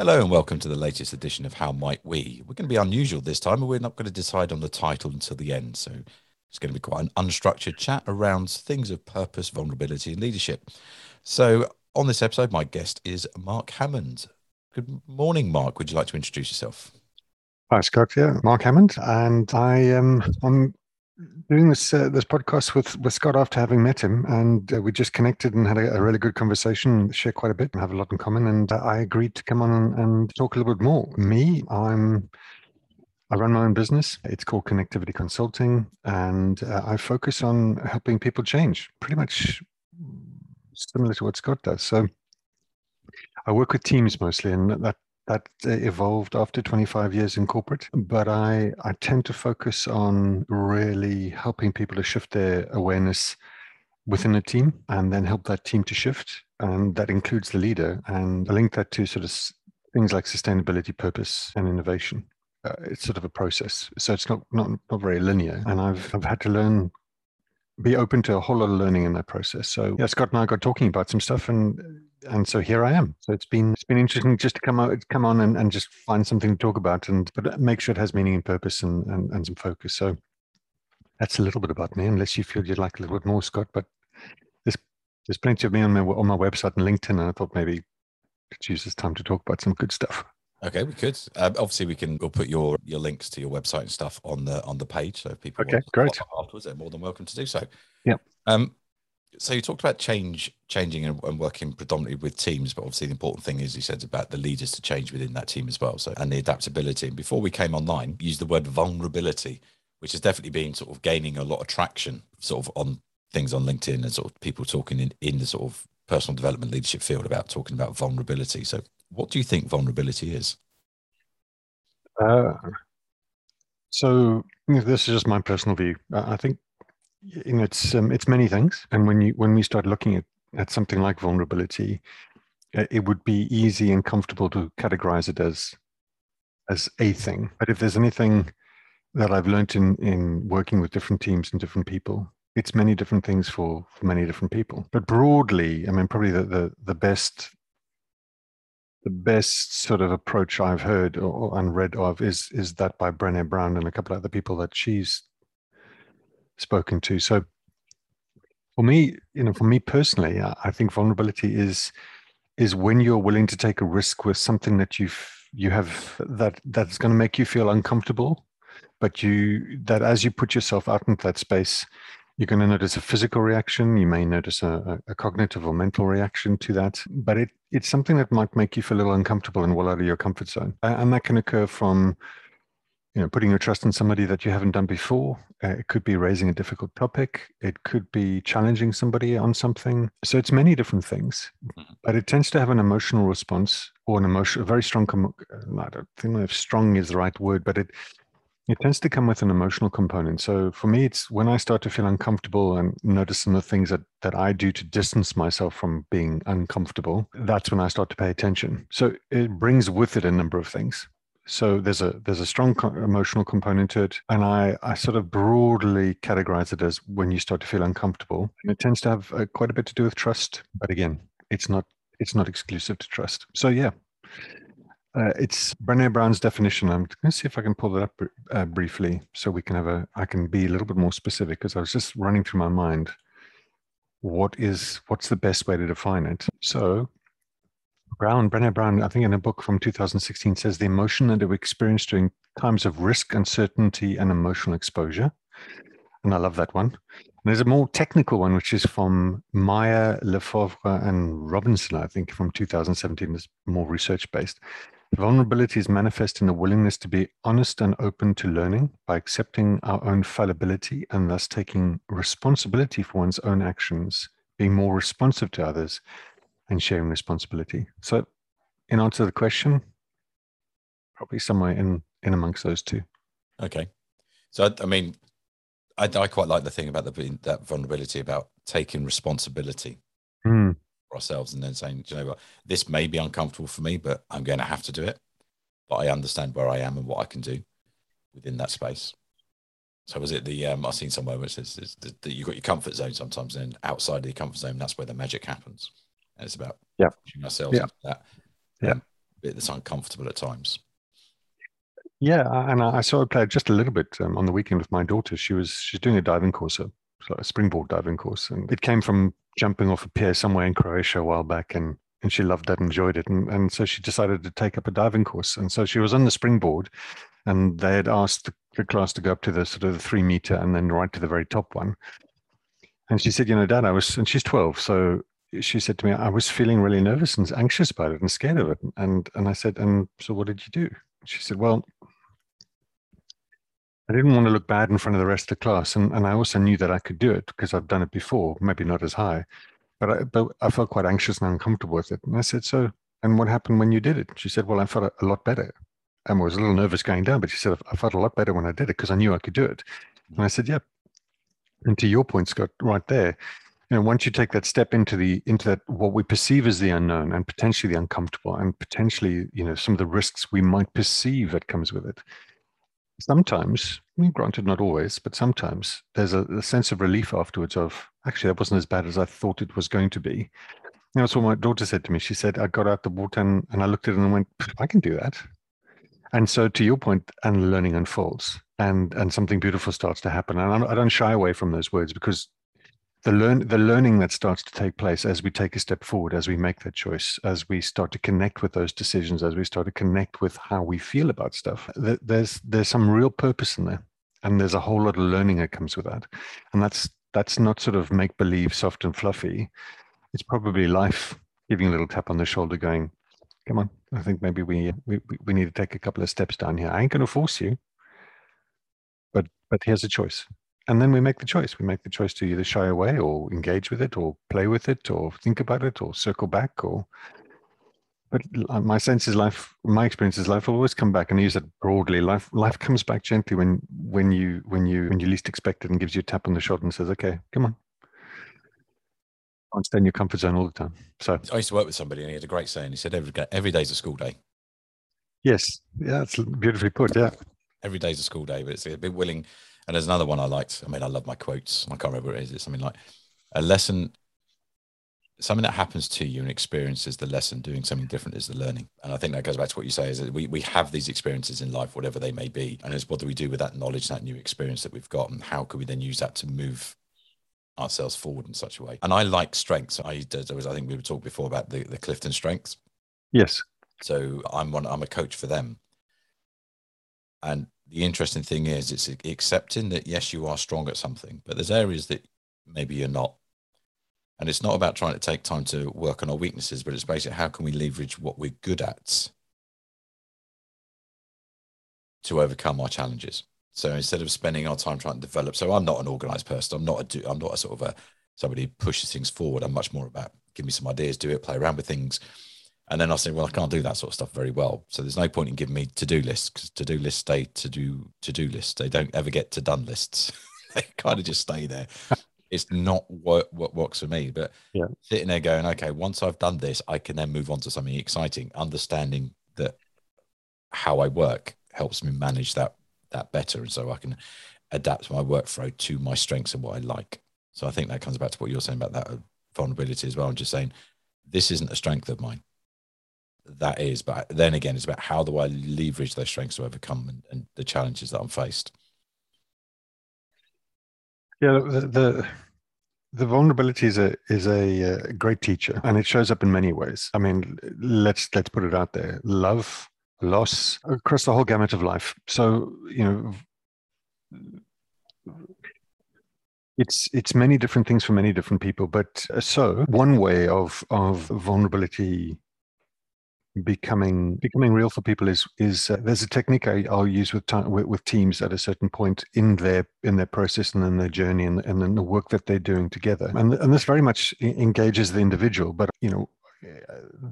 Hello and welcome to the latest edition of How Might We. We're going to be unusual this time, and we're not going to decide on the title until the end. So it's going to be quite an unstructured chat around things of purpose, vulnerability, and leadership. So on this episode, my guest is Mark Hammond. Good morning, Mark. Would you like to introduce yourself? Hi, Scott. Yeah, Mark Hammond, and I um, I'm doing this uh, this podcast with with Scott after having met him, and uh, we just connected and had a, a, really good conversation. Share quite a bit, and have a lot in common. And uh, I agreed to come on and, and, talk a little bit more. Me, I'm I run my own business. It's called Connectivity Consulting, and uh, I focus on helping people change. Pretty much similar to what Scott does. So I work with teams mostly, and that that uh, evolved after 25 years in corporate. But I, I tend to focus on really helping people to shift their awareness within a team and then help that team to shift. And that includes the leader. And I link that to sort of things like sustainability, purpose, and innovation. Uh, it's sort of a process. So it's not, not, not very linear. And I've, I've had to learn be open to a whole lot of learning in that process. So yeah, Scott and I got talking about some stuff and and so here I am. So it's been it's been interesting just to come out come on and, and just find something to talk about and but make sure it has meaning and purpose and, and, and some focus. So that's a little bit about me, unless you feel you'd like a little bit more, Scott. But there's there's plenty of me on my on my website and LinkedIn, and I thought maybe could use this time to talk about some good stuff. Okay, we could. Um, obviously, we can. We'll put your your links to your website and stuff on the on the page. So if people okay, great. afterwards, they're more than welcome to do so. Yeah. Um. So you talked about change, changing, and, and, working predominantly with teams, but obviously the important thing is you said about the leaders to change within that team as well. So and the adaptability. And before we came online, used the word vulnerability, which has definitely been sort of gaining a lot of traction, sort of on things on LinkedIn and sort of people talking in in the sort of personal development leadership field about talking about vulnerability. So what do you think vulnerability is? Uh, so this is just my personal view. I think you know it's um, it's many things, and when you when we start looking at at something like vulnerability, it would be easy and comfortable to categorize it as as a thing. But if there's anything that I've learned in in working with different teams and different people, it's many different things for, for many different people. But broadly, I mean, probably the the, the best the best sort of approach I've heard or, and read of is is that by Brené Brown and a couple of other people that she's spoken to. So for me, you know, for me personally, I think vulnerability is is when you're willing to take a risk with something that you've you have that that's going to make you feel uncomfortable, but you that as you put yourself out into that space, you're going to notice a physical reaction. You may notice a, a, cognitive or mental reaction to that, but it, it's something that might make you feel a little uncomfortable and well out of your comfort zone. And that can occur from, you know, putting your trust in somebody that you haven't done before. Uh, it could be raising a difficult topic. It could be challenging somebody on something. So it's many different things, mm-hmm. but it tends to have an emotional response or an emotion, a very strong. Com- I don't think if strong is the right word, but it it tends to come with an emotional component. So for me, it's when I start to feel uncomfortable and notice some of the things that, that I do to distance myself from being uncomfortable, that's when I start to pay attention. So it brings with it a number of things. So there's a there's a strong co- emotional component to it, and I I sort of broadly categorize it as when you start to feel uncomfortable. And it tends to have uh, quite a bit to do with trust, but again, it's not it's not exclusive to trust. So yeah, uh, it's Brené Brown's definition. I'm going to see if I can pull it up uh, briefly so we can have a. I can be a little bit more specific because I was just running through my mind. What is what's the best way to define it? So, Brown, Brené Brown, I think in a book from 2016 says the emotion that we experience during times of risk, uncertainty, and emotional exposure. And I love that one. And there's a more technical one, which is from Meyer, Lefevre, and Robinson, I think, from 2017. It's more research based. Vulnerability is manifest in the willingness to be honest and open to learning by accepting our own fallibility and thus taking responsibility for one's own actions, being more responsive to others, and sharing responsibility. So, in answer to the question, probably somewhere in in amongst those two. Okay. So, I mean, I, I quite like the thing about the that vulnerability about taking responsibility. Mm ourselves and then saying, you know what, this may be uncomfortable for me, but I'm going to have to do it. But I understand where I am and what I can do within that space. So was it the um, I've seen somewhere where it says that you've got your comfort zone sometimes, and outside of your comfort zone, that's where the magic happens. And it's about yeah pushing ourselves yeah. that. Yeah. Um, bit that's uncomfortable at times. Yeah, and I saw her play just a little bit um, on the weekend with my daughter. She was she's doing a diving course, a, a springboard diving course, and it came from jumping off a pier somewhere in Croatia a while back, and and she loved that, enjoyed it, and and so she decided to take up a diving course, and so she was on the springboard, and they had asked the, the class to go up to the sort of the three meter and then right to the very top one, and she said, you know, Dad, I was, and she's twelve, so she said to me, I was feeling really nervous and anxious about it and scared of it. And and I said, and so what did you do? She said, well, I didn't want to look bad in front of the rest of the class. And, and I also knew that I could do it because I've done it before, maybe not as high, but I, but I felt quite anxious and uncomfortable with it. And I said, so, and what happened when you did it? She said, well, I felt a, lot better. And I was a little nervous going down, but she said, I felt a lot better when I did it because I knew I could do it. And I said, yep. And to your point, Scott, right there, know, once you take that step into the into that what we perceive as the unknown and potentially the uncomfortable and potentially, you know, some of the risks we might perceive that comes with it, sometimes, I mean, granted, not always, but sometimes there's a, a, sense of relief afterwards of actually that wasn't as bad as I thought it was going to be. And that's what my daughter said to me. She said, I got out the water and, and I looked at it and went, I can do that. And so to your point, and learning unfolds and and something beautiful starts to happen. And I don't shy away from those words because the learn the learning that starts to take place as we take a step forward as we make that choice as we start to connect with those decisions as we start to connect with how we feel about stuff there's there's some real purpose in there. And there's a whole lot of learning that comes with that. And that's that's not sort of make believe soft and fluffy. It's probably life giving a little tap on the shoulder going come on i think maybe we we, we need to take a couple of steps down here. I ain't going to force you but but here's a choice and then we make the choice. We make the choice to either shy away or engage with it or play with it or think about it or circle back or. But uh, my sense is life. My experience is life will always come back, and I use it broadly. Life, life comes back gently when when you when you when you least expect it, and gives you a tap on the shoulder and says, "Okay, come on." Can't stay in your comfort zone all the time. So I used to work with somebody, and he had a great saying. He said, "Every every day's a school day." Yes, yeah, it's beautifully put. Yeah, every day's a school day, but it's a bit willing and there's another one I liked. I mean, I love my quotes. I can't remember what it is. It's something like a lesson, something that happens to you and experiences the lesson. Doing something different is the learning. And I think that goes back to what you say: is that we we have these experiences in life, whatever they may be, and it's what do we do with that knowledge, that new experience that we've got, and how can we then use that to move ourselves forward in such a way. And I like strengths. I there was I think we were talking before about the the Clifton strengths. Yes. So I'm one. I'm a coach for them, and the interesting thing is it's accepting that yes you are strong at something but there's areas that maybe you're not. And it's not about trying to take time to work on our weaknesses but it's basically how can we leverage what we're good at to overcome our challenges. So instead of spending our time trying to develop so i'm not an organized person i'm not a i'm not a sort of a somebody who pushes things forward i'm much more about give me some ideas do it play around with things and then I say, well, I can't do that sort of stuff very well. So there's no point in giving me to-do lists because to-do lists stay to-do to-do lists. They don't ever get to done lists. they kind of just stay there. it's not what what works for me. But yeah. sitting there going, okay, once I've done this, I can then move on to something exciting. Understanding that how I work helps me manage that that better, and so I can adapt my workflow to my strengths and what I like. So I think that comes back to what you're saying about that uh, vulnerability as well. I'm just saying this isn't a strength of mine that is. But then again, it's about how do I leverage those strengths to overcome and, and the challenges that I'm faced. Yeah, the, the the vulnerability is a is a, a, uh, great teacher, and it shows up in many ways. I mean, let's let's put it out there: love, loss, across the whole gamut of life. So you know, it's it's many different things for many different people. But uh, so one way of of vulnerability becoming becoming real for people is is uh, there's a technique I, will use with, time, with, with teams at a certain point in their in their process and in their journey and and in the work that they're doing together. And and this very much engages the individual but you know uh,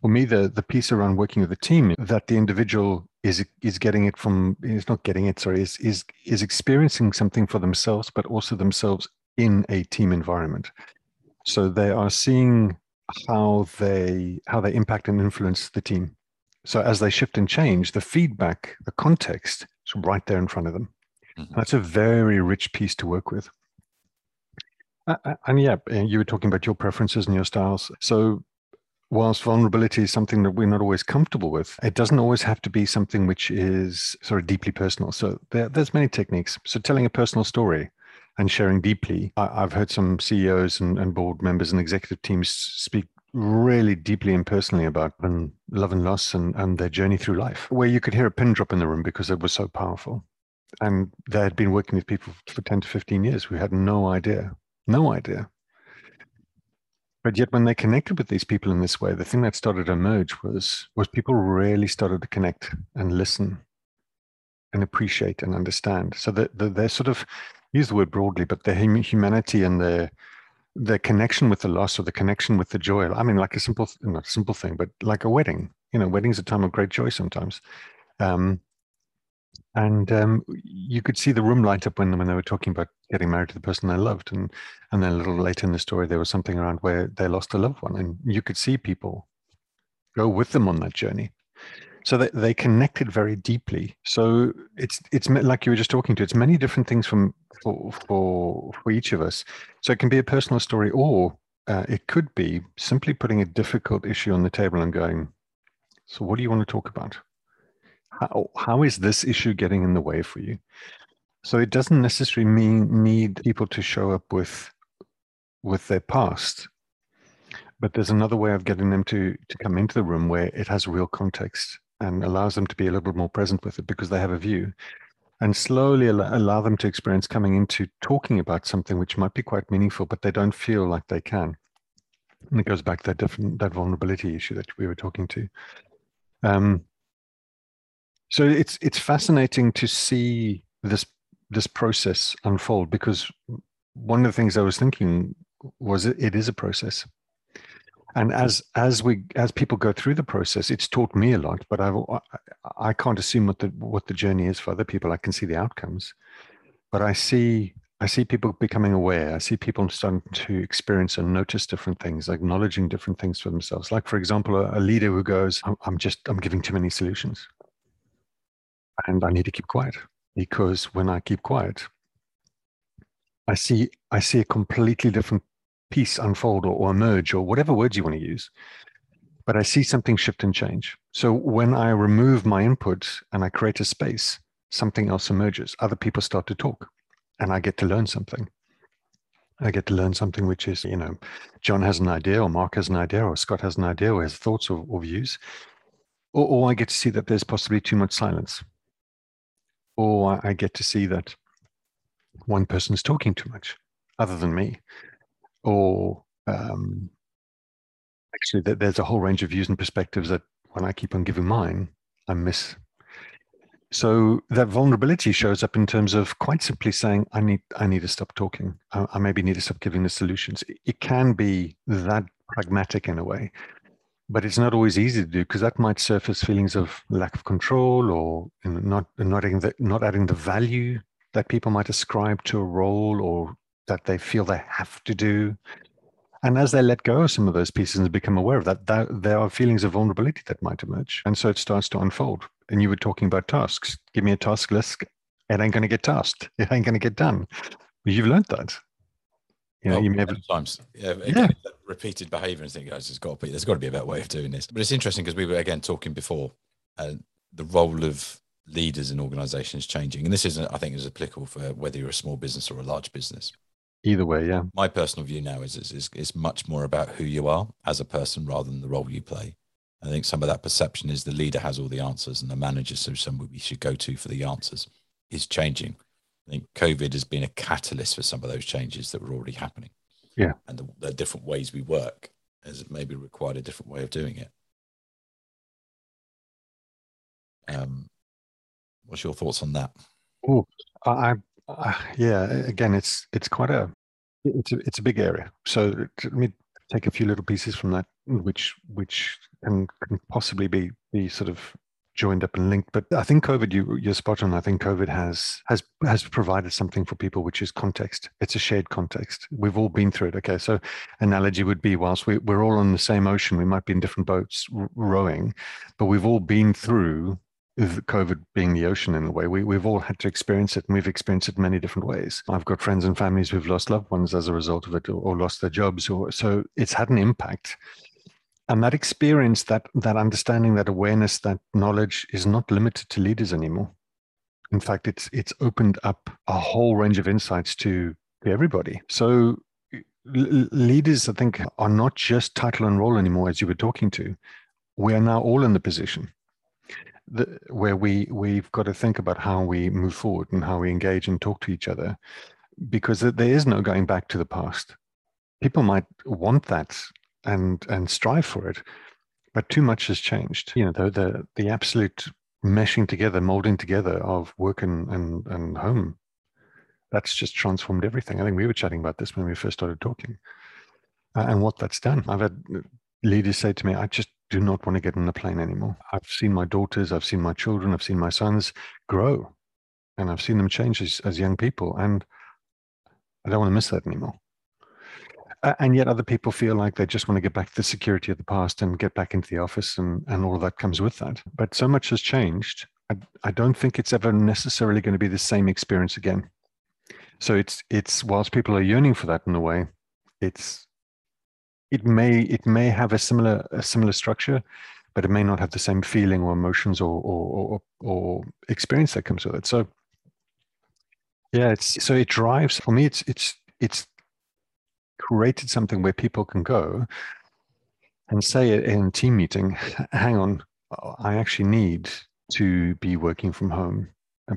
for me the the piece around working with a team that the individual is is getting it from is not getting it sorry is is is experiencing something for themselves but also themselves in a team environment. So they are seeing how they how they impact and influence the team. So as they shift and change, the feedback, the context is right there in front of them. Mm-hmm. That's a very rich piece to work with. Uh, and yeah, you were talking about your preferences and your styles. So whilst vulnerability is something that we're not always comfortable with, it doesn't always have to be something which is sort of deeply personal. So there, there's many techniques. So telling a personal story and sharing deeply. I, have heard some CEOs and, and board members and executive teams speak really deeply and personally about and love and loss and, and their journey through life, where you could hear a pin drop in the room because it was so powerful. And they had been working with people for 10 to 15 years who had no idea, no idea but yet when they connected with these people in this way the thing that started to emerge was was people really started to connect and listen and appreciate and understand so that the, they're sort of use the word broadly but their humanity and the their connection with the loss or the connection with the joy. I mean like a simple not a simple thing but like a wedding. You know wedding's are a time of great joy sometimes. Um, and um, you could see the room light up when when they were talking about getting married to the person they loved, and and then a little later in the story there was something around where they lost a loved one, and you could see people go with them on that journey. So they, they connected very deeply. So it's it's like you were just talking to. It's many different things from for for for each of us. So it can be a personal story, or uh, it could be simply putting a difficult issue on the table and going, "So what do you want to talk about?" how, how is this issue getting in the way for you? So it doesn't necessarily mean need people to show up with with their past, but there's another way of getting them to to come into the room where it has real context and allows them to be a little bit more present with it because they have a view. And slowly allow them to experience coming into talking about something which might be quite meaningful but they don't feel like they can. And it goes back to that different that vulnerability issue that we were talking to. Um, so it's it's fascinating to see this this process unfold because one of the things I was thinking was it, it is a process, and as as we as people go through the process, it's taught me a lot. But I've, I can't assume what the what the journey is for other people. I can see the outcomes, but I see I see people becoming aware. I see people starting to experience and notice different things, acknowledging different things for themselves. Like, for example, a, a leader who goes, I'm, I'm just, I'm giving too many solutions and I need to keep quiet because when I keep quiet, I see I see a completely different piece unfold or, or emerge or whatever words you want to use. But I see something shift and change. So when I remove my input and I create a space, something else emerges. Other people start to talk, and I get to learn something. I get to learn something which is, you know, John has an idea, or Mark has an idea, or Scott has an idea, or has thoughts or, or views, or, or I get to see that there's possibly too much silence or I get to see that one person is talking too much other than me, or um, actually that there's a whole range of views and perspectives that when I keep on giving mine, I miss. So that vulnerability shows up in terms of quite simply saying, I need, I need to stop talking. I, I maybe need to stop giving the solutions. It can be that pragmatic in a way but it's not always easy to do because that might surface feelings of lack of control or not not adding the not adding the value that people might ascribe to a role or that they feel they have to do. And as they let go of some of those pieces and become aware of that, that, there are feelings of vulnerability that might emerge. And so it starts to unfold. And you were talking about tasks. Give me a task list. It ain't going to get tasked. It ain't going to get done. You've learned that. You know, well, you may have times. Yeah, yeah. repeated behavior and think, guys, there's got to be there's got to be a better way of doing this. But it's interesting because we were again talking before, uh, the role of leaders in organizations changing, and this isn't, I think, is applicable for whether you're a small business or a large business. Either way, yeah. My personal view now is is, is, is much more about who you are as a person rather than the role you play. I think some of that perception is the leader has all the answers and the manager is somebody we should go to for the answers is changing. I think COVID has been a catalyst for some of those changes that were already happening. Yeah. And the, the different ways we work has maybe required a different way of doing it. Um, what's your thoughts on that? Oh, I, I, yeah. Again, it's it's quite a it's a it's a big area. So uh, let me take a few little pieces from that, mm, which which can, can possibly be be sort of joined up and linked. But I think COVID, you, you're spot on. I think COVID has has has provided something for people, which is context. It's a shared context. We've all been through it. Okay, so analogy would be whilst we, we're all on the same ocean, we might be in different boats rowing, but we've all been through COVID being the ocean in a way. We, we've all had to experience it and we've experienced it many different ways. I've got friends and families who've lost loved ones as a result of it or, or lost their jobs. Or So it's had an impact and that experience, that that understanding, that awareness, that knowledge is not limited to leaders anymore. In fact, it's it's opened up a whole range of insights to, to everybody. So leaders, I think, are not just title and role anymore, as you were talking to. We are now all in the position the, where we we've got to think about how we move forward and how we engage and talk to each other, because there is no going back to the past. People might want that and and strive for it, but too much has changed. You know, the the, the absolute meshing together, molding together of work and, and, and home that's just transformed everything. I think we were chatting about this when we first started talking uh, and what that's done. I've had leaders say to me, I just do not want to get on the plane anymore. I've seen my daughters, I've seen my children, I've seen my sons grow, and I've seen them change as, as young people. And I don't want to miss that anymore. Uh, and yet other people feel like they just want to get back to the security of the past and get back into the office and, and all of that comes with that. But so much has changed. I, I don't think it's ever necessarily going to be the same experience again. So it's it's whilst people are yearning for that in a way, it's it may it may have a similar a similar structure, but it may not have the same feeling or emotions or or or, or experience that comes with it. So yeah, it's so it drives for me. It's it's it's created something where people can go and say in team meeting, hang on, I actually need to be working from home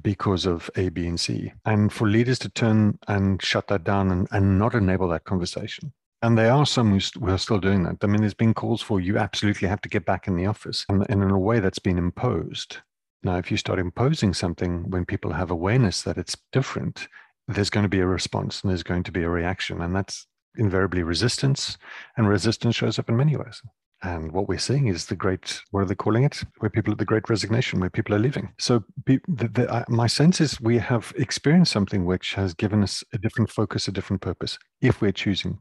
because of A, B, and C. And for leaders to turn and shut that down and, and not enable that conversation. And there are some who, are still doing that. I mean, there's been calls for you absolutely have to get back in the office, and, and in a way that's been imposed. Now, if you start imposing something when people have awareness that it's different, there's going to be a response and there's going to be a reaction. And that's invariably resistance. And resistance shows up in many ways. And what we're seeing is the great, what are they calling it? Where people, the great resignation, where people are leaving. So the, the, uh, my sense is we have experienced something which has given us a different focus, a different purpose, if we're choosing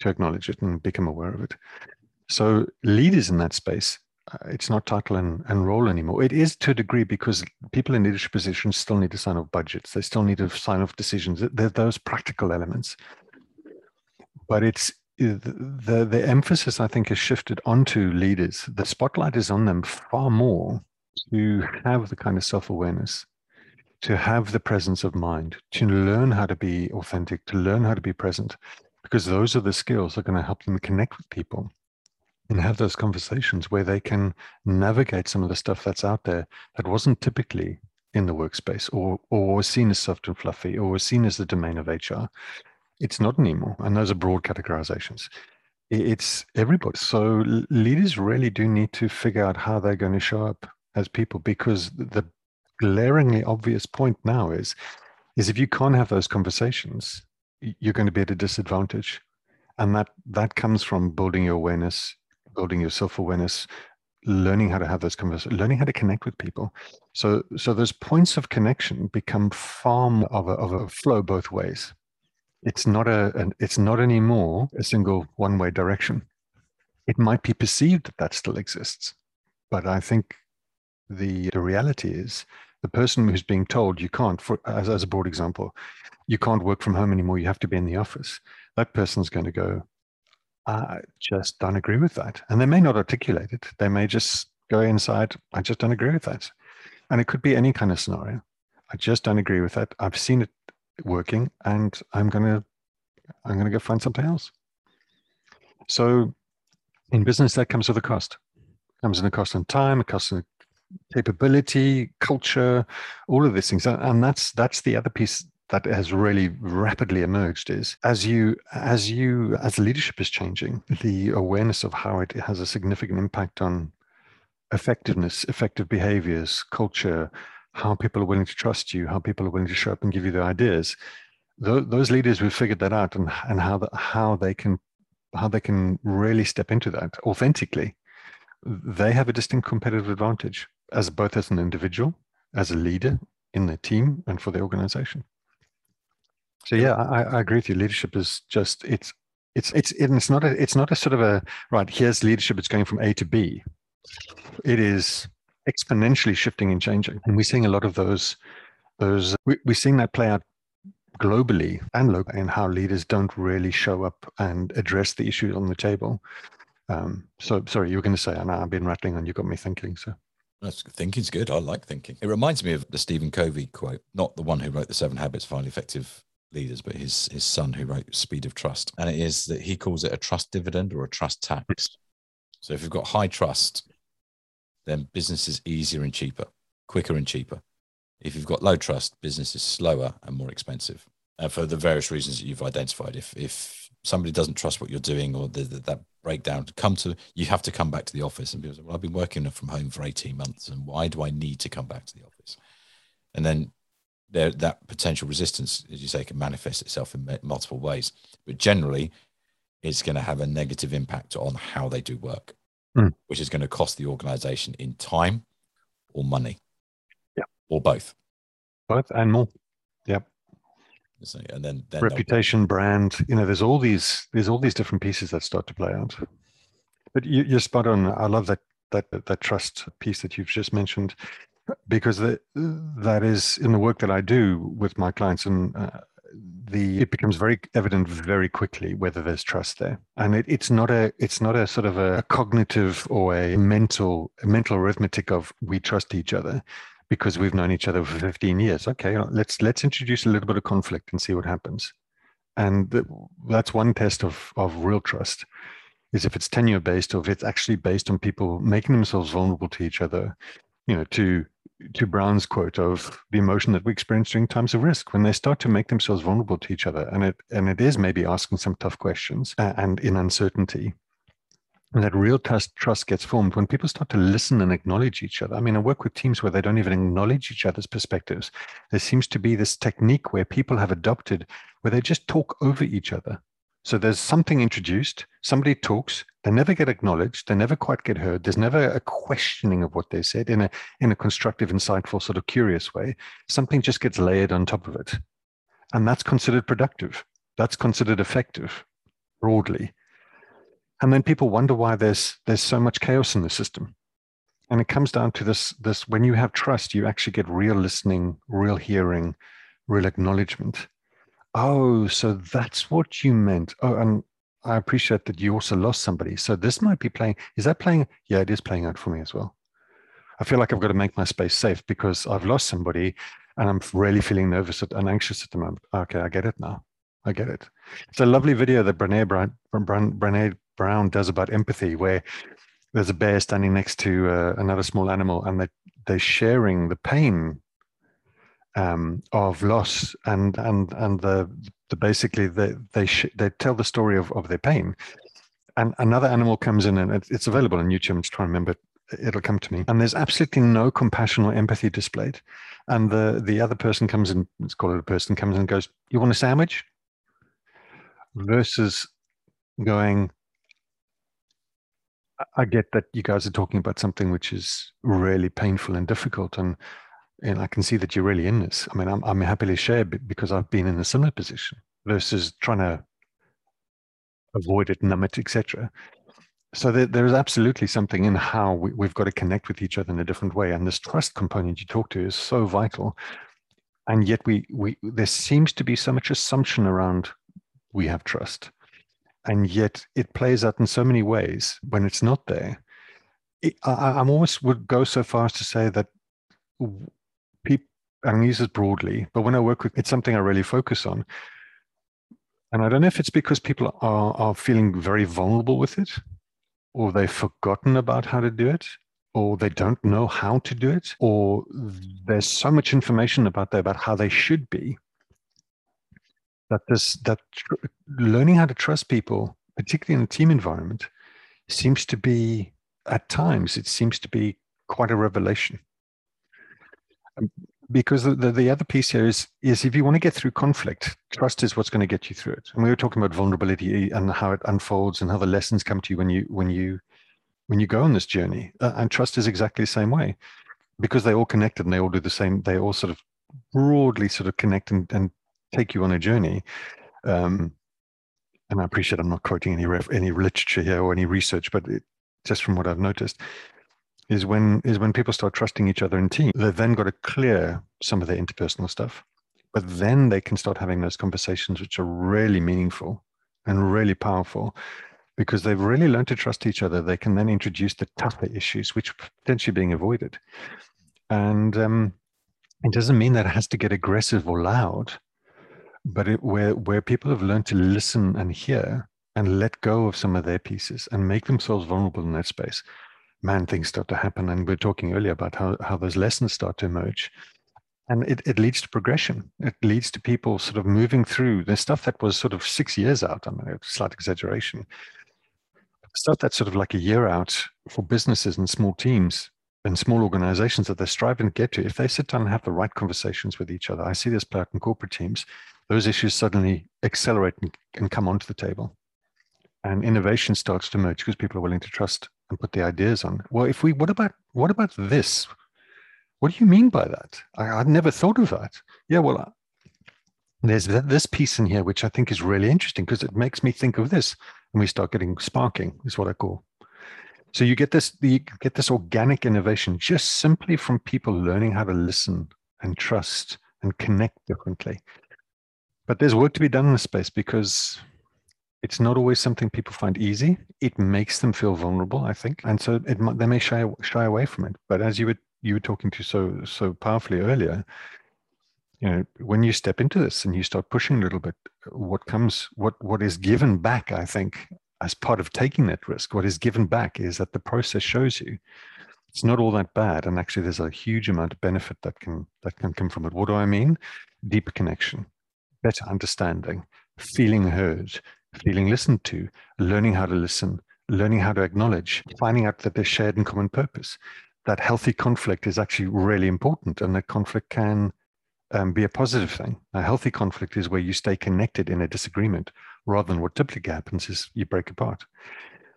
to acknowledge it and become aware of it. So leaders in that space, uh, it's not title and, and role anymore. It is to a degree because people in leadership positions still need to sign off budgets. They still need to sign off decisions. There are those practical elements. But it's the, the emphasis I think has shifted onto leaders. The spotlight is on them far more to have the kind of self-awareness, to have the presence of mind, to learn how to be authentic, to learn how to be present, because those are the skills that are going to help them connect with people and have those conversations where they can navigate some of the stuff that's out there that wasn't typically in the workspace or or seen as soft and fluffy or seen as the domain of HR it's not anymore. And those are broad categorizations. It's everybody. So leaders really do need to figure out how they're going to show up as people because the glaringly obvious point now is is if you can't have those conversations, you're going to be at a disadvantage. And that that comes from building your awareness, building your self-awareness, learning how to have those conversations, learning how to connect with people. So so those points of connection become far more of a, of a flow both ways it's not a an, it's not anymore a single one way direction. It might be perceived that that still exists, but I think the the reality is the person who's being told you can't, for as, as a broad example, you can't work from home anymore. You have to be in the office. That person's going to go. I just don't agree with that, and they may not articulate it. They may just go inside. I just don't agree with that, and it could be any kind of scenario. I just don't agree with that. I've seen it working and i'm going to i'm going to go find something else so in business that comes with a cost it comes in a cost in time a cost in capability culture all of these things and that's that's the other piece that has really rapidly emerged is as you as you as leadership is changing the awareness of how it has a significant impact on effectiveness effective behaviors culture how people are willing to trust you, how people are willing to show up and give you their ideas. those leaders who figured that out and, and how, the, how they can how they can really step into that authentically, they have a distinct competitive advantage as both as an individual, as a leader in the team, and for the organization. So yeah, I, I agree with you. Leadership is just it's it's it's it's not a it's not a sort of a right. Here's leadership. It's going from A to B. It is exponentially shifting and changing. And we're seeing a lot of those, those we, we're seeing that play out globally and locally and how leaders don't really show up and address the issues on the table. Um, so sorry, you were going to say, and I've been rattling and You got me thinking. So that's thinking's good. I like thinking. It reminds me of the Stephen Covey quote, not the one who wrote the Seven Habits of Highly Effective Leaders, but his his son who wrote Speed of Trust, and it is that he calls it a trust dividend or a trust tax. So if you've got high trust, then business is easier and cheaper, quicker and cheaper. If you've got low trust, business is slower and more expensive. And for the various reasons that you've identified, if if somebody doesn't trust what you're doing or the, the, that breakdown come to you have to come back to the office and people say well i've been working from home for 18 months and why do i need to come back to the office and then there that potential resistance as you say can manifest itself in multiple ways but generally it's going to have a negative impact on how they do work mm. which is going to cost the organization in time or money yeah or both both and more yep and then, then reputation, brand. You know, there's all these there's all these different pieces that start to play out. But you, are spot on. I love that that that trust piece that you've just mentioned, because that that is in the work that I do with my clients and. Uh, the it becomes very evident very quickly whether there's trust there and it, it's not a it's not a sort of a, a cognitive or a mental a mental arithmetic of we trust each other because we've known each other for 15 years. Okay, let's let's introduce a little bit of conflict and see what happens. And that's one test of of real trust is if it's tenure based or if it's actually based on people making themselves vulnerable to each other. You know, to to Brown's quote of the emotion that we experience during times of risk when they start to make themselves vulnerable to each other, and it and it is maybe asking some tough questions and in uncertainty and that real trust, trust gets formed when people start to listen and acknowledge each other. I mean, I work with teams where they don't even acknowledge each other's perspectives. There seems to be this technique where people have adopted where they just talk over each other. So there's something introduced, somebody talks, they never get acknowledged, they never quite get heard. There's never a questioning of what they said in a in a constructive, insightful, sort of curious way. Something just gets layered on top of it. And that's considered productive. That's considered effective broadly and then people wonder why there's there's so much chaos in the system and it comes down to this this when you have trust you actually get real listening real hearing real acknowledgement oh so that's what you meant oh and i appreciate that you also lost somebody. So this might be playing is that playing? Yeah it is playing out for me as well. I feel like i've got to make my space safe because i've lost somebody and i'm really feeling nervous and anxious at the moment. Okay i get it now. I get it. It's a lovely video that Brene Brown, Brene Brown does about empathy, where there's a bear standing next to uh, another small animal, and they they're sharing the pain um, of loss, and and and the, the basically they they sh- they tell the story of, of their pain, and another animal comes in, and it's available on YouTube. I'm just trying to remember. It'll come to me, and there's absolutely no compassion or empathy displayed. And the the other person comes in. Let's call it a person comes and goes. You want a sandwich? Versus going, I get that you guys are talking about something which is really painful and difficult, and and I can see that you're really in this. I mean, I'm I'm happy to share because I've been in a similar position versus trying to avoid it, numb it, etc. So there, there is absolutely something in how we, we've got to connect with each other in a different way, and this trust component you talk to is so vital. And yet, we we there seems to be so much assumption around we have trust and yet it plays out in so many ways when it's not there. I, am almost would go so far as to say that people, and use it broadly, but when I work with, it's something I really focus on. And I don't know if it's because people are, are feeling very vulnerable with it, or they've forgotten about how to do it, or they don't know how to do it, or there's so much information about about how they should be that this that tr- learning how to trust people, particularly in a team environment, seems to be at times it seems to be quite a revelation. Um, because the, the, the, other piece here is is if you want to get through conflict, trust is what's going to get you through it. And we were talking about vulnerability and how it unfolds and how the lessons come to you when you when you when you go on this journey. Uh, and trust is exactly the same way, because they're all connected and they all do the same. They all sort of broadly sort of connect and, and take you on a journey. Um, and I appreciate I'm not quoting any ref, any literature here or any research, but it, just from what I've noticed, is when is when people start trusting each other in team. They've then got to clear some of their interpersonal stuff, but then they can start having those conversations which are really meaningful and really powerful. because they've really learned to trust each other, they can then introduce the tougher issues, which are potentially being avoided. And um, it doesn't mean that it has to get aggressive or loud, but it, where where people have learned to listen and hear and let go of some of their pieces and make themselves vulnerable in that space, man, things start to happen. And we are talking earlier about how how those lessons start to emerge. And it, it leads to progression. It leads to people sort of moving through the stuff that was sort of six years out. I mean, a slight exaggeration. Stuff that's sort of like a year out for businesses and small teams and small organizations that they're striving to get to, if they sit down and have the right conversations with each other, I see this play out in corporate teams, those issues suddenly accelerate and, and come onto the table. And innovation starts to emerge because people are willing to trust and put the ideas on. Well, if we, what about, what about this? What do you mean by that? I, I'd never thought of that. Yeah, well, uh, there's this piece in here which I think is really interesting because it makes me think of this, and we start getting sparking. Is what I call so you get this you get this organic innovation just simply from people learning how to listen and trust and connect differently. But there's work to be done in this space because it's not always something people find easy. It makes them feel vulnerable, I think, and so it, they may shy shy away from it. But as you were you were talking to so so powerfully earlier, you know, when you step into this and you start pushing a little bit, what comes, what what is given back, I think, as part of taking that risk, what is given back is that the process shows you it's not all that bad, and actually there's a huge amount of benefit that can that can come from it. What do I mean? Deeper connection, better understanding, feeling heard, feeling listened to, learning how to listen, learning how to acknowledge, finding out that there's shared and common purpose. That healthy conflict is actually really important, and that conflict can um, be a positive thing. A healthy conflict is where you stay connected in a disagreement rather than what typically happens is you break apart.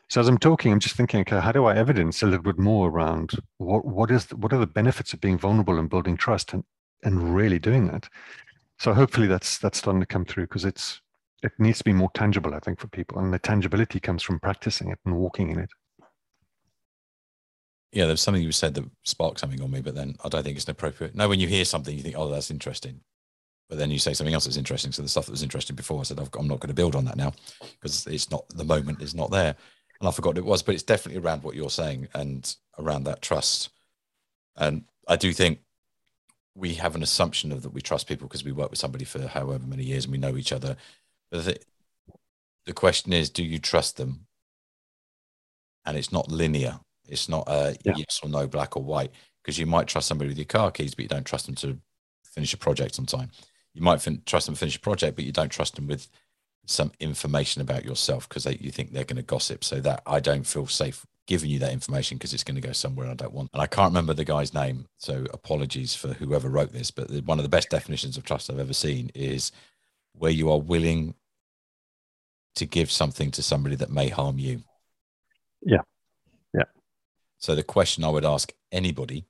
So as I'm talking, I'm just thinking, okay, how do I evidence a little bit more around what what is what are the benefits of being vulnerable and building trust and and really doing that? So hopefully that's that's starting to come through because it's it needs to be more tangible, I think, for people, and the tangibility comes from practicing it and walking in it. Yeah, there's something you said that sparked something on me, but then I don't think it's appropriate. No, when you hear something, you think, oh, that's interesting but then you say something else that's interesting. So the stuff that was interesting before, I said, i am not going to build on that now because it's not the moment is not there. And I forgot it was, but it's definitely around what you're saying and around that trust. And I do think we have an assumption of that we trust people because we work with somebody for however many years and we know each other. But the, the question is, do you trust them? And it's not linear. It's not a yeah. yes or no, black or white, because you might trust somebody with your car keys, but you don't trust them to finish a project on time you might fin- trust them to finish a project, but you don't trust them with some information about yourself because you think they're going to gossip. So that I don't feel safe giving you that information because it's going to go somewhere I don't want. And I can't remember the guy's name, so apologies for whoever wrote this. But the, one of the best definitions of trust I've ever seen is where you are willing to give something to somebody that may harm you. Yeah, yeah. So the question I would ask anybody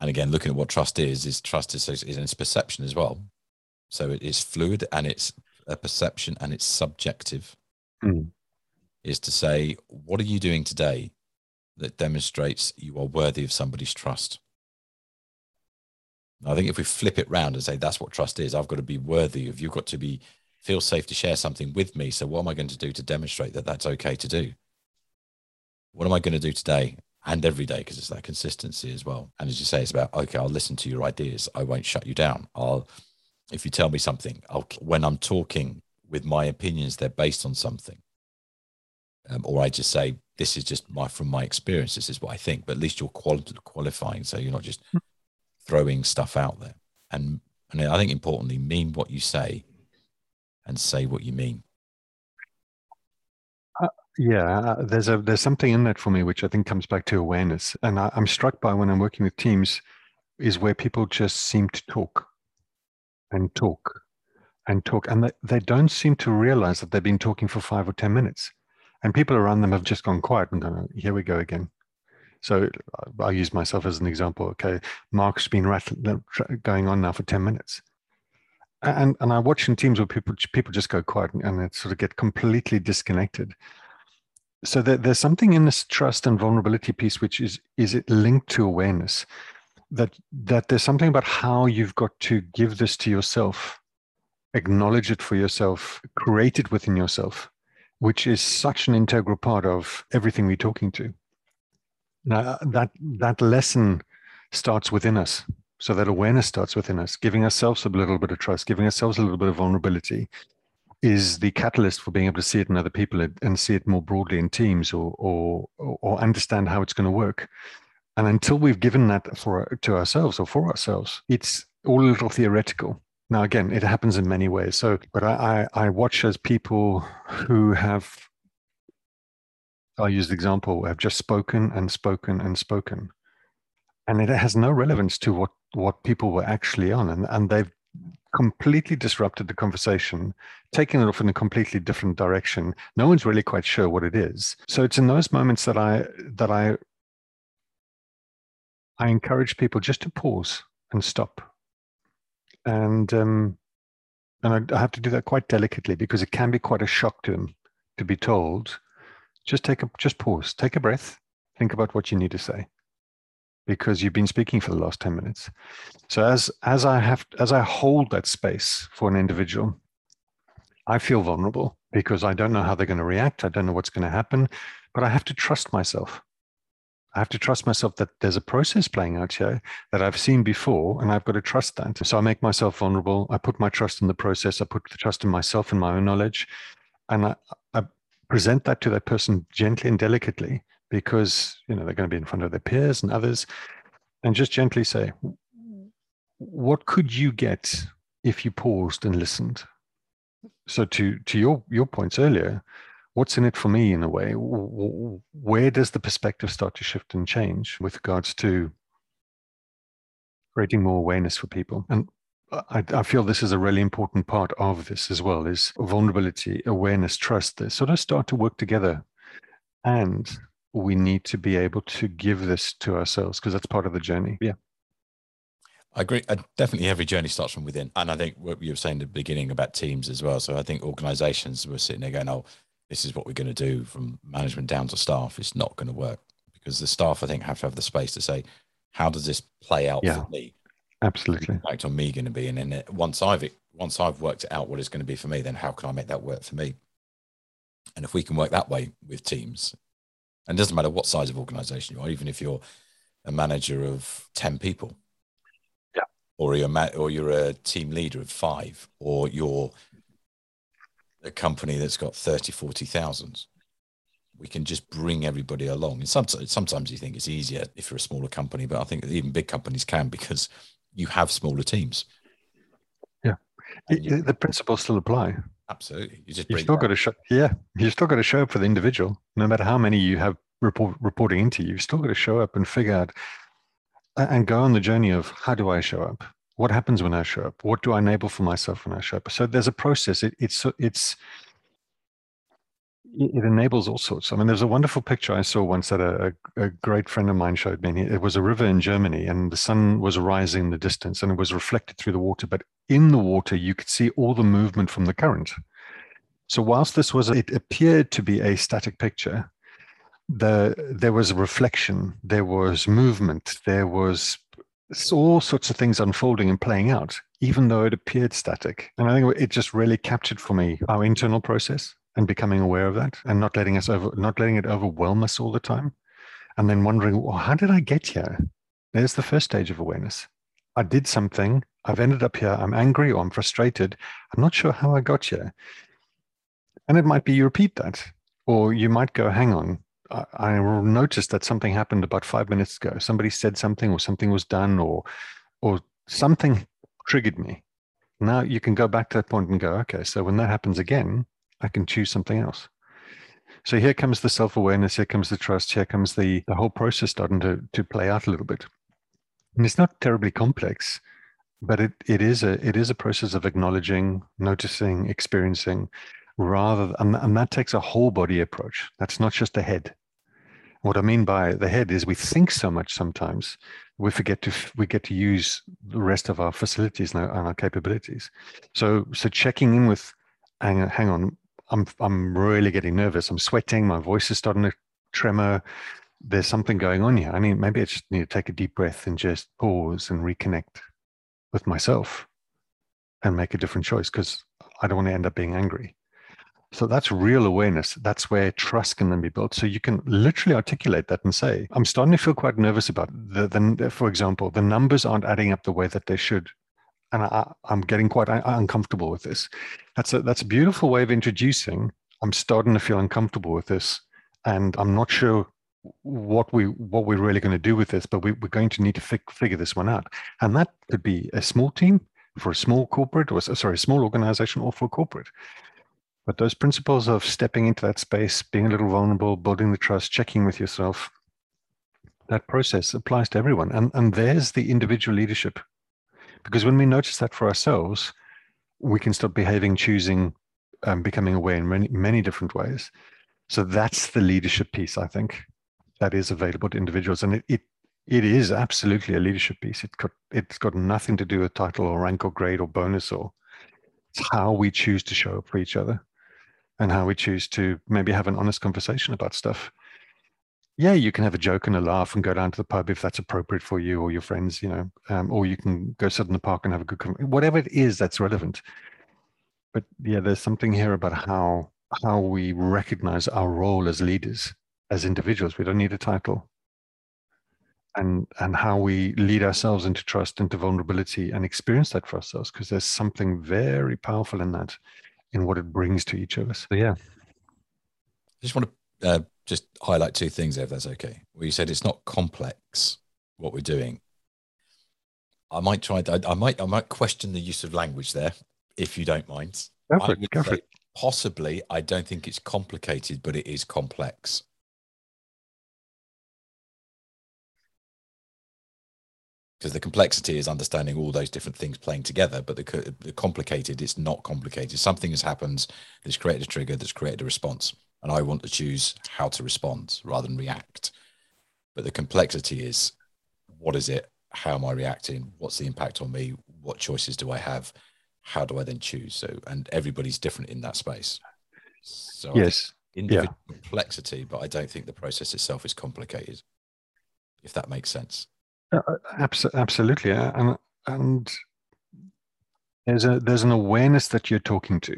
and again, looking at what trust is, is trust is, is its perception as well. So it is fluid and it's a perception and it's subjective. Mm. Is to say, what are you doing today that demonstrates you are worthy of somebody's trust? I think if we flip it round and say that's what trust is, I've got to be worthy of you've got to be feel safe to share something with me. So what am I going to do to demonstrate that that's okay to do? What am I going to do today and every day because it's that consistency as well. And as you say, it's about okay, I'll listen to your ideas. I won't shut you down. I'll if you tell me something, I'll when I'm talking with my opinions, they're based on something. Um, or I just say this is just my from my experience. This is what I think. But at least you're quali- qualifying, so you're not just hmm. Throwing stuff out there. And and I think importantly, mean what you say, and say what you mean. Yeah, uh, there's a there's something in that for me which I think comes back to awareness, and I, I'm struck by when I'm working with teams, is where people just seem to talk, and talk, and talk, and they, they don't seem to realize that they've been talking for five or ten minutes, and people around them have just gone quiet and gone, here we go again. So uh, I'll use myself as an example. Okay, Mark's been rattling, going on now for ten minutes, and and I watch in teams where people people just go quiet and, and sort of get completely disconnected so there, there's something in this trust and vulnerability piece which is is it linked to awareness that that there's something about how you've got to give this to yourself acknowledge it for yourself create it within yourself which is such an integral part of everything we're talking to. Now, that, that lesson starts within us. So that awareness starts within us, giving ourselves a little bit of trust, giving ourselves a little bit of vulnerability is the catalyst for being able to see it in other people and see it more broadly in teams or or or understand how it's going to work. And until we've given that for to ourselves or for ourselves, it's all a little theoretical. Now, again, it happens in many ways. So, but I, I, I watch as people who have, I'll use the example, I've just spoken and spoken and spoken. And it has no relevance to what, what people were actually on. And, and they've completely disrupted the conversation, taken it off in a completely different direction. No one's really quite sure what it is. So it's in those moments that I, that I, I encourage people just to pause and stop and um, and I, I have to do that quite delicately because it can be quite a shock to them to be told, just take a just pause, take a breath, think about what you need to say, because you've been speaking for the last ten minutes. So as as I have as I hold that space for an individual, I feel vulnerable because I don't know how they're going to react. I don't know what's going to happen, but I have to trust myself. I have to trust myself that there's a process playing out here that I've seen before, and I've got to trust that. So I make myself vulnerable. I put my trust in the process. I put the trust in myself and my own knowledge, and I present that to that person gently and delicately because you know they're going to be in front of their peers and others, and just gently say, "What could you get if you paused and listened?" So to to your your points earlier, what's in it for me in a way? Where does the perspective start to shift and change with regards to creating more awareness for people? And I, I, feel this is a really important part of this as well is vulnerability, awareness, trust. They sort of start to work together. And we need to be able to give this to ourselves because that's part of the journey. Yeah. I agree. Uh, definitely, every journey starts from within, and I think what you were saying at the beginning about teams as well. So I think organisations were sitting there going, "Oh, this is what we're going to do from management down to staff, it's not going to work because the staff, I think, have to have the space to say, how does this play out yeah, for me? Absolutely. Impact on me going to be, and then once I've once I've worked out what it's going to be for me, then how can I make that work for me? And if we can work that way with teams, and it doesn't matter what size of organization you are, even if you're a manager of ten people, yeah, or you're ma- or you're a team leader of five, or you're a company that's got 30, 40,000. We can just bring everybody along. And sometimes, sometimes you think it's easier if you're a smaller company, but I think even big companies can because you have smaller teams. Yeah. You, the principles still apply. Absolutely. You just you still got to show, yeah, you still got to show up for the individual. No matter how many you have report, reporting into you, you've still got to show up and figure out and go on the journey of how do I show up? what happens when I show up? What do I enable for myself when I show up? So there's a process. It, it's it's it enables all sorts. I mean, there's a wonderful picture I saw once that a, a, great friend of mine showed me. It was a river in Germany, and the sun was rising in the distance, and it was reflected through the water. But in the water, you could see all the movement from the current. So whilst this was, it appeared to be a static picture. The there was reflection, there was movement, there was all sorts of things unfolding and playing out, even though it appeared static. And I think it just really captured for me our internal process and becoming aware of that and not letting us over, not letting it overwhelm us all the time. And then wondering, well, how did I get here? There's the first stage of awareness. I did something. I've ended up here. I'm angry or I'm frustrated. I'm not sure how I got here. And it might be you repeat that, or you might go, hang on, I, noticed that something happened about five minutes ago. Somebody said something, or something was done, or or something triggered me. Now you can go back to that point and go, okay, so when that happens again, I can choose something else. So here comes the self-awareness, here comes the trust, here comes the the whole process starting to to play out a little bit. And it's not terribly complex, but it it is a it is a process of acknowledging, noticing, experiencing, rather and, and that takes a whole body approach. That's not just the head. What I mean by the head is we think so much sometimes we forget to we get to use the rest of our facilities and our, and our capabilities. So so checking in with, hang, hang on, I'm I'm really getting nervous. I'm sweating. My voice is starting to tremor. There's something going on here. I mean, maybe I just need to take a deep breath and just pause and reconnect with myself and make a different choice because I don't want to end up being angry. So that's real awareness. That's where trust can then be built. So you can literally articulate that and say, I'm starting to feel quite nervous about the, the for example, the numbers aren't adding up the way that they should. And I, am getting quite uncomfortable with this. That's a that's a beautiful way of introducing. I'm starting to feel uncomfortable with this, and I'm not sure what we what we're really going to do with this, but we, are going to need to fig, figure this one out. And that could be a small team for a small corporate, or sorry, a small organization, or for a corporate. But those principles of stepping into that space, being a little vulnerable, building the trust, checking with yourself, that process applies to everyone. And, and there's the individual leadership. Because when we notice that for ourselves, we can start behaving, choosing, um, becoming aware in many, many different ways. So that's the leadership piece, I think, that is available to individuals. And it, it, it is absolutely a leadership piece. It got, it's got nothing to do with title or rank or grade or bonus or it's how we choose to show up for each other and how we choose to maybe have an honest conversation about stuff. Yeah, you can have a joke and a laugh and go down to the pub if that's appropriate for you or your friends, you know, um, or you can go sit in the park and have a good, whatever it is that's relevant. But yeah, there's something here about how how we recognize our role as leaders, as individuals. We don't need a title. And, and how we lead ourselves into trust, into vulnerability, and experience that for ourselves, because there's something very powerful in that in what it brings to each of us. So, yeah. I just want to uh, just highlight two things, there, if that's okay. Where you said it's not complex what we're doing. I might try. I, I might. I might question the use of language there, if you don't mind. Go for it. Go for it. Possibly, I don't think it's complicated, but it is complex. Because the complexity is understanding all those different things playing together but the, the, complicated it's not complicated. Something has happened that's created a trigger that's created a response and i want to choose how to respond rather than react. But the complexity is what is it? How am i reacting? What's the impact on me? What choices do i have? How do i then choose? So and everybody's different in that space. So yes. Individual yeah. complexity but i don't think the process itself is complicated if that makes sense uh, absolutely, and and there's a there's an awareness that you're talking to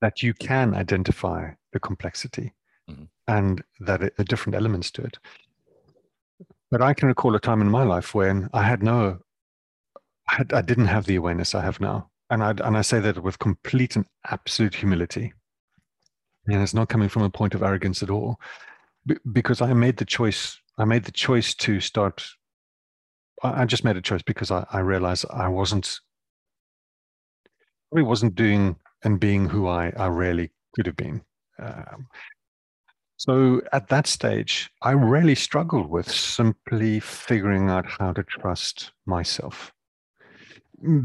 that you can identify the complexity mm-hmm. and that it, the different elements to it. But I can recall a time in my life when I had no, I, had, I didn't have the awareness I have now, and I and I say that with complete and absolute humility, and it's not coming from a point of arrogance at all, because I made the choice I made the choice to start. I just made a choice because I, I realized I wasn't, probably wasn't doing and being who I, I really could have been. Um, so at that stage, I really struggled with simply figuring out how to trust myself.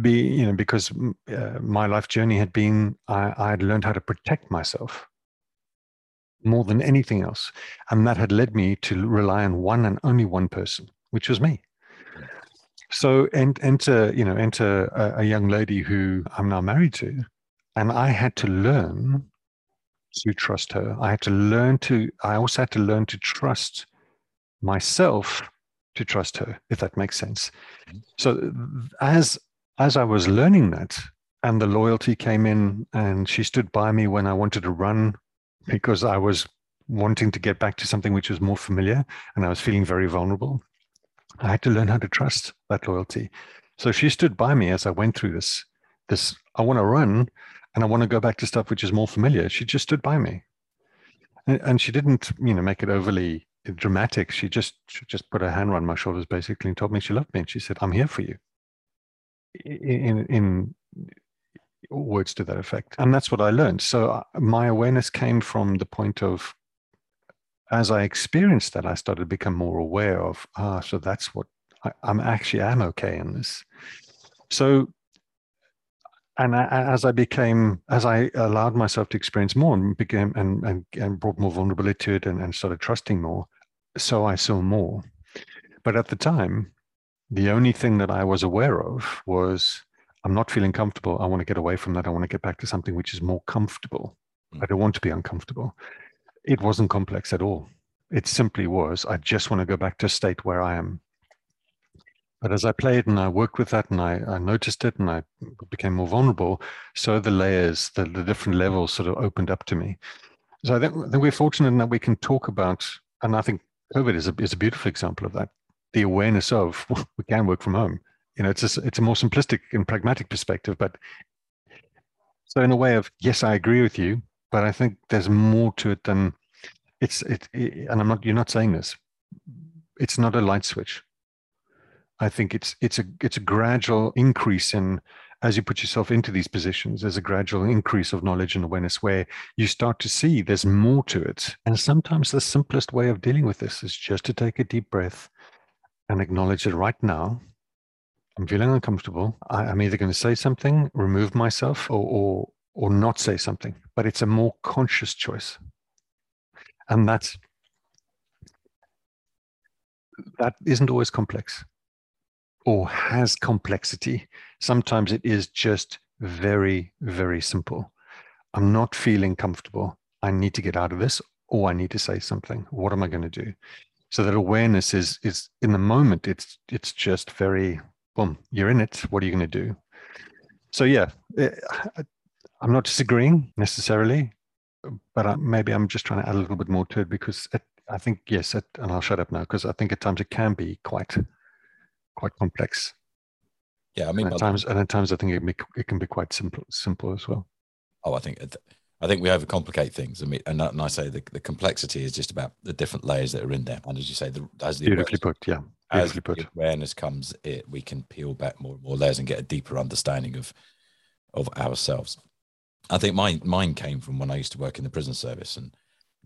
Be you know because uh, my life journey had been I, I had learned how to protect myself more than anything else. And that had led me to rely on one and only one person, which was me. So and enter, you know, enter a, a young lady who I'm now married to. And I had to learn to trust her. I had to learn to, I also had to learn to trust myself to trust her, if that makes sense. So as as I was learning that, and the loyalty came in, and she stood by me when I wanted to run because I was wanting to get back to something which was more familiar and I was feeling very vulnerable. I had to learn how to trust that loyalty. So she stood by me as I went through this. This I want to run and I want to go back to stuff which is more familiar. She just stood by me, and, and she didn't, you know, make it overly dramatic. She just she just put her hand around my shoulders, basically, and told me she loved me. And she said, "I'm here for you." In in words to that effect. And that's what I learned. So uh, my awareness came from the point of, as I experienced that, I started to become more aware of, ah, so that's what I, am actually am okay in this. So, and as I became, as I allowed myself to experience more and became, and, and, and brought more vulnerability to it and, and started trusting more, so I saw more. But at the time, the only thing that I was aware of was I'm not feeling comfortable. I want to get away from that. I want to get back to something which is more comfortable. Mm. I don't want to be uncomfortable. It wasn't complex at all. It simply was, I just want to go back to a state where I am But as I played and I worked with that and I, I noticed it and I became more vulnerable, so the layers, the, the different levels sort of opened up to me. So I think, I think we're fortunate in that we can talk about, and I think COVID is a, is a beautiful example of that. The awareness of we can work from home. You know, it's a, it's a more simplistic and pragmatic perspective, but so in a way of yes, I agree with you, but I think there's more to it than it's it, it and I'm not you're not saying this. It's not a light switch I think it's it's a it's a gradual increase in as you put yourself into these positions, there's a gradual increase of knowledge and awareness where you start to see there's more to it. And sometimes the simplest way of dealing with this is just to take a deep breath and acknowledge that right now I'm feeling uncomfortable. I, am either going to say something, remove myself, or, or or not say something. But it's a more conscious choice. And that's that isn't always complex or has complexity. Sometimes it is just very, very simple. I'm not feeling comfortable. I need to get out of this, or I need to say something. What am I going to do? So that awareness is is in the moment. It's it's just very boom. You're in it. What are you going to do? So yeah, eh, I'm not disagreeing necessarily, but I, maybe I'm just trying to add a little bit more to it because it, I think yes, it, and I'll shut up now because I think at times it can be quite quite complex. Yeah, I mean, and at times, and at times, I think it, it can be quite simple, simple as well. Oh, I think I think we overcomplicate things. I mean, and, and I say the, the complexity is just about the different layers that are in there. And as you say, the, as the beautifully put, yeah, as put. awareness comes, it we can peel back more and more layers and get a deeper understanding of of ourselves. I think mine mine came from when I used to work in the prison service, and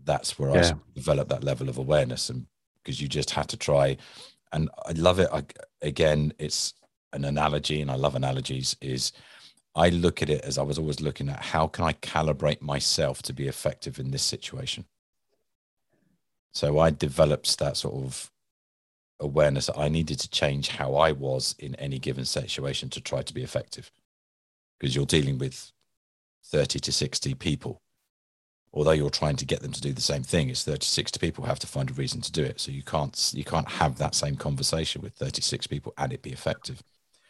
that's where yeah. I developed that level of awareness. And because you just had to try and I love it. I, again, it's an analogy, and I love analogies. Is I look at it as I was always looking at how can I calibrate myself to be effective in this situation. So I developed that sort of awareness that I needed to change how I was in any given situation to try to be effective, because you're dealing with thirty to sixty people although you're trying to get them to do the same thing, it's 36 people have to find a reason to do it. So you can't you can't have that same conversation with 36 people and it be effective.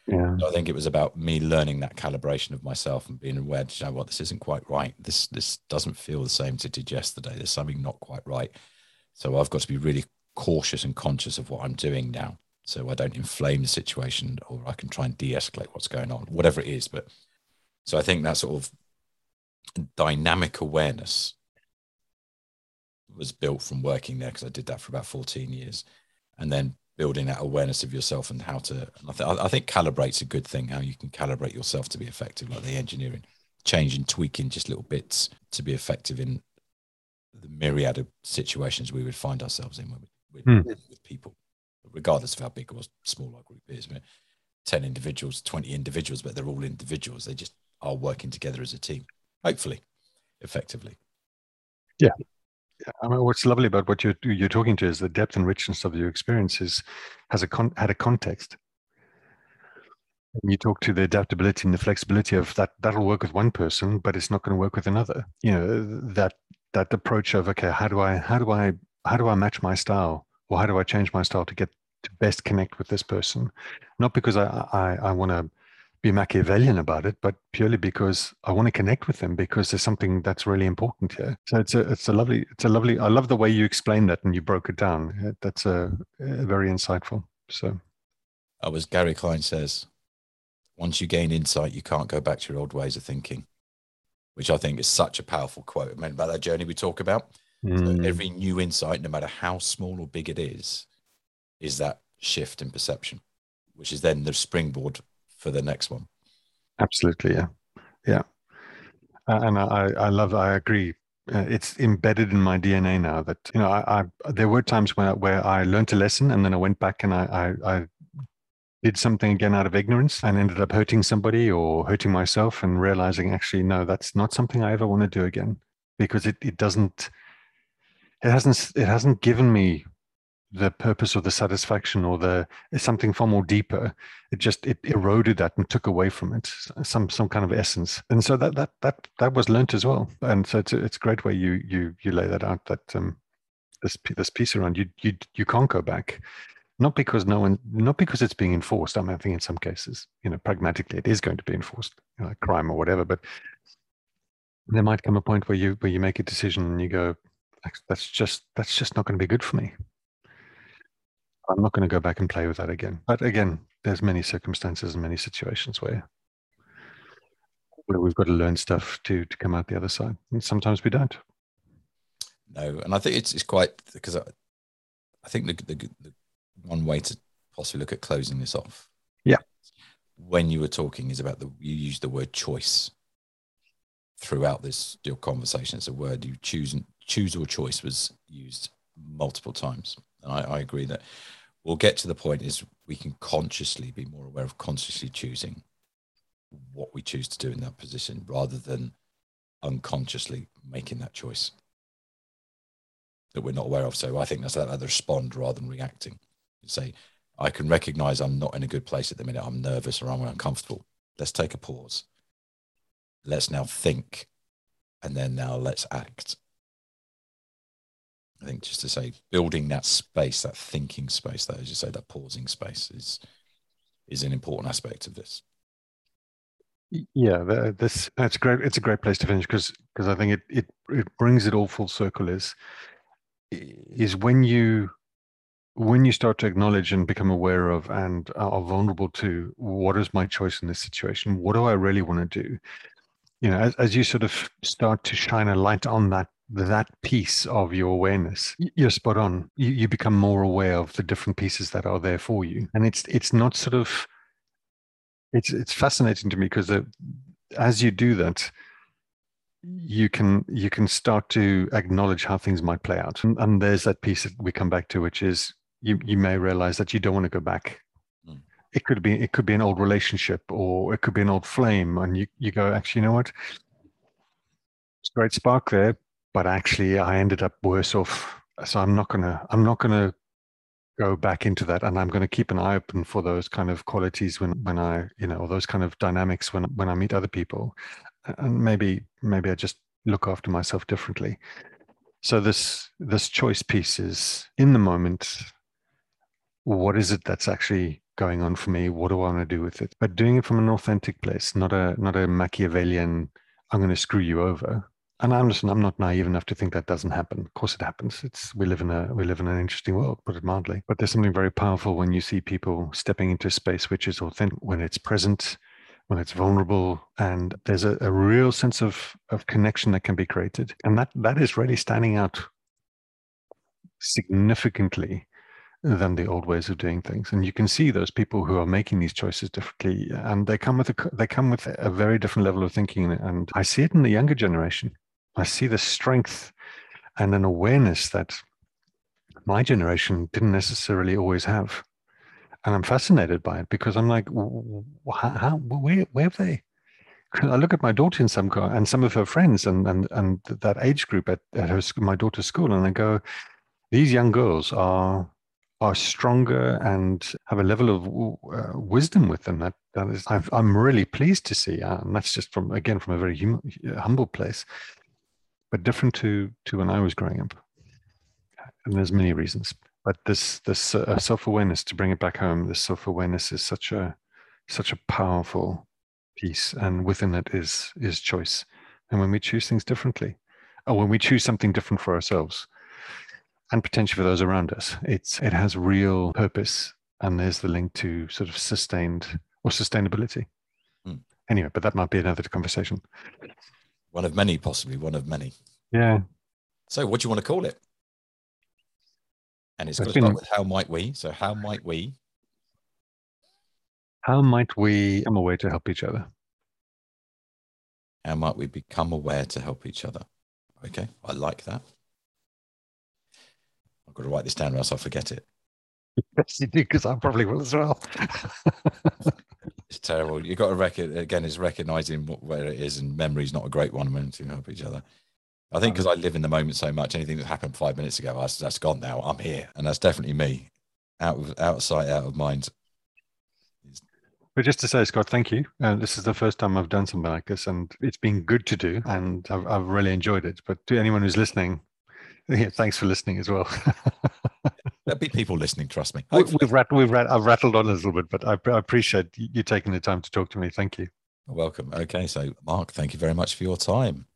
Yeah. So I think it was about me learning that calibration of myself and being aware, you know what, this isn't quite right. This this doesn't feel the same to did yesterday. There's something not quite right. So I've got to be really cautious and conscious of what I'm doing now. So I don't inflame the situation or I can try and de-escalate what's going on, whatever it is. But so I think that sort of dynamic awareness was built from working there because I did that for about 14 years. And then building that awareness of yourself and how to, I, th- I think calibrate's a good thing, how you can calibrate yourself to be effective, like the engineering, changing, tweaking just little bits to be effective in the myriad of situations we would find ourselves in we, mm. with people, regardless of how big or small our group is. I mean, 10 individuals, 20 individuals, but they're all individuals. They just are working together as a team, hopefully, effectively. Yeah, I mean, what's lovely about what you're you're talking to is the depth and richness of your experiences has a con- had a context. And you talk to the adaptability and the flexibility of that. That'll work with one person, but it's not going to work with another. You know that that approach of okay, how do I how do I how do I match my style, or how do I change my style to get to best connect with this person? Not because I I, I want to be Machiavellian about it, but purely because I want to connect with them because there's something that's really important here. So it's a it's a lovely it's a lovely I love the way you explained that and you broke it down. Uh, that's a, a very insightful. So, I was Gary Klein says, once you gain insight, you can't go back to your old ways of thinking, which I think is such a powerful quote. I mean, about that journey we talk about. Mm. So every new insight, no matter how small or big it is, is that shift in perception, which is then the springboard for the next one. Absolutely, yeah, yeah. Uh, and I, I love, I agree. Uh, it's embedded in my DNA now that you know I, I there were times where where I learned a lesson and then I went back and I, I, I did something again out of ignorance and ended up hurting somebody or hurting myself and realizing actually no that's not something I ever want to do again because it, it doesn't it hasn't it hasn't given me the purpose or the satisfaction or the something far more deeper it just it eroded that and took away from it some some kind of essence and so that that that that was learnt as well and so it's a, it's a great way you you you lay that out that um this this piece around you you you can't go back not because no one, not because it's being enforced. I mean, I think in some cases, you know, pragmatically, it is going to be enforced, you know, like crime or whatever. But there might come a point where you where you make a decision and you go, that's just that's just not going to be good for me. I'm not going to go back and play with that again. But again, there's many circumstances and many situations where where we've got to learn stuff to to come out the other side, and sometimes we don't. No, and I think it's it's quite because I, I think the, the, the one way to possibly look at closing this off. Yeah. When you were talking is about the you used the word choice throughout this your conversation. It's a word you choose choose or choice was used multiple times. And I, I agree that we'll get to the point is we can consciously be more aware of consciously choosing what we choose to do in that position rather than unconsciously making that choice that we're not aware of. So I think that's that to respond rather than reacting. You say, I can recognize I'm not in a good place at the minute. I'm nervous or I'm uncomfortable. Let's take a pause. Let's now think. And then now let's act. I think just to say building that space, that thinking space, that as you say, that pausing space is is an important aspect of this. Yeah, this that's great. It's a great place to finish because because I think it it it brings it all full circle. Is is when you when you start to acknowledge and become aware of and are vulnerable to what is my choice in this situation what do i really want to do you know as, as you sort of start to shine a light on that that piece of your awareness you're spot on. You, you become more aware of the different pieces that are there for you. And it's it's not sort of it's it's fascinating to me because as you do that you can you can start to acknowledge how things might play out. And, and, there's that piece that we come back to which is you you may realize that you don't want to go back. Mm. it could be it could be an old relationship or it could be an old flame and you you go actually you know what? It's a great spark there but actually i ended up worse off so i'm not gonna i'm not gonna go back into that and i'm to keep an eye open for those kind of qualities when when i you know or those kind of dynamics when when i meet other people and maybe maybe I just look after myself differently. So this this choice piece is in the moment. What is it that's actually going on for me? What do I want to do with it? But doing it from an authentic place, not a not a Machiavellian. I'm going to screw you over. And I'm just I'm not naive enough to think that doesn't happen. Of course, it happens. It's we live in a we live in an interesting world, put it mildly. But there's something very powerful when you see people stepping into space which is authentic, when it's present, when it's vulnerable and there's a, a real sense of, of connection that can be created. And that, that is really standing out significantly than the old ways of doing things. And you can see those people who are making these choices differently, and they come with a they come with a very different level of thinking. And I see it in the younger generation. I see the strength and an awareness that my generation didn't necessarily always have. And I'm fascinated by it because I'm like, how, how where, where have they? I look at my daughter in some car and some of her friends and and and that age group at, at her my daughter's school, and I go, these young girls are are stronger and have a level of uh, wisdom with them that that is i am really pleased to see, uh, and that's just from again from a very hum, humble place, but different to to when I was growing up, and there's many reasons but this this uh, self-awareness to bring it back home this self-awareness is such a such a powerful piece and within it is is choice. And when we choose things differently or when we choose something different for ourselves and potentially for those around us it's it has real purpose and there's the link to sort of sustained or sustainability. Mm. anyway but that might be another conversation one of many possibly one of many yeah so what do you want to call it and it's got to start with how might we? So how might we? How might we come aware to help each other? How might we become aware to help each other? Okay, I like that. I've got to write this down or else I'll forget it. Yes, you do, because I probably will as well. it's terrible. You've got to reckon again, it's recognizing what, where it is, and memory is not a great one when to help each other. I think because I live in the moment so much, anything that happened five minutes ago, that's, that's gone now. I'm here, and that's definitely me, out of out of sight, out of mind. But just to say, Scott, thank you. Uh, this is the first time I've done something like this, and it's been good to do, and I've, I've really enjoyed it. But to anyone who's listening, yeah, thanks for listening as well. There'll be people listening. Trust me. We, we've, rattled. we've rat- I've rattled on a little bit, but I, I appreciate you taking the time to talk to me. Thank you. Welcome. Okay, so Mark, thank you very much for your time.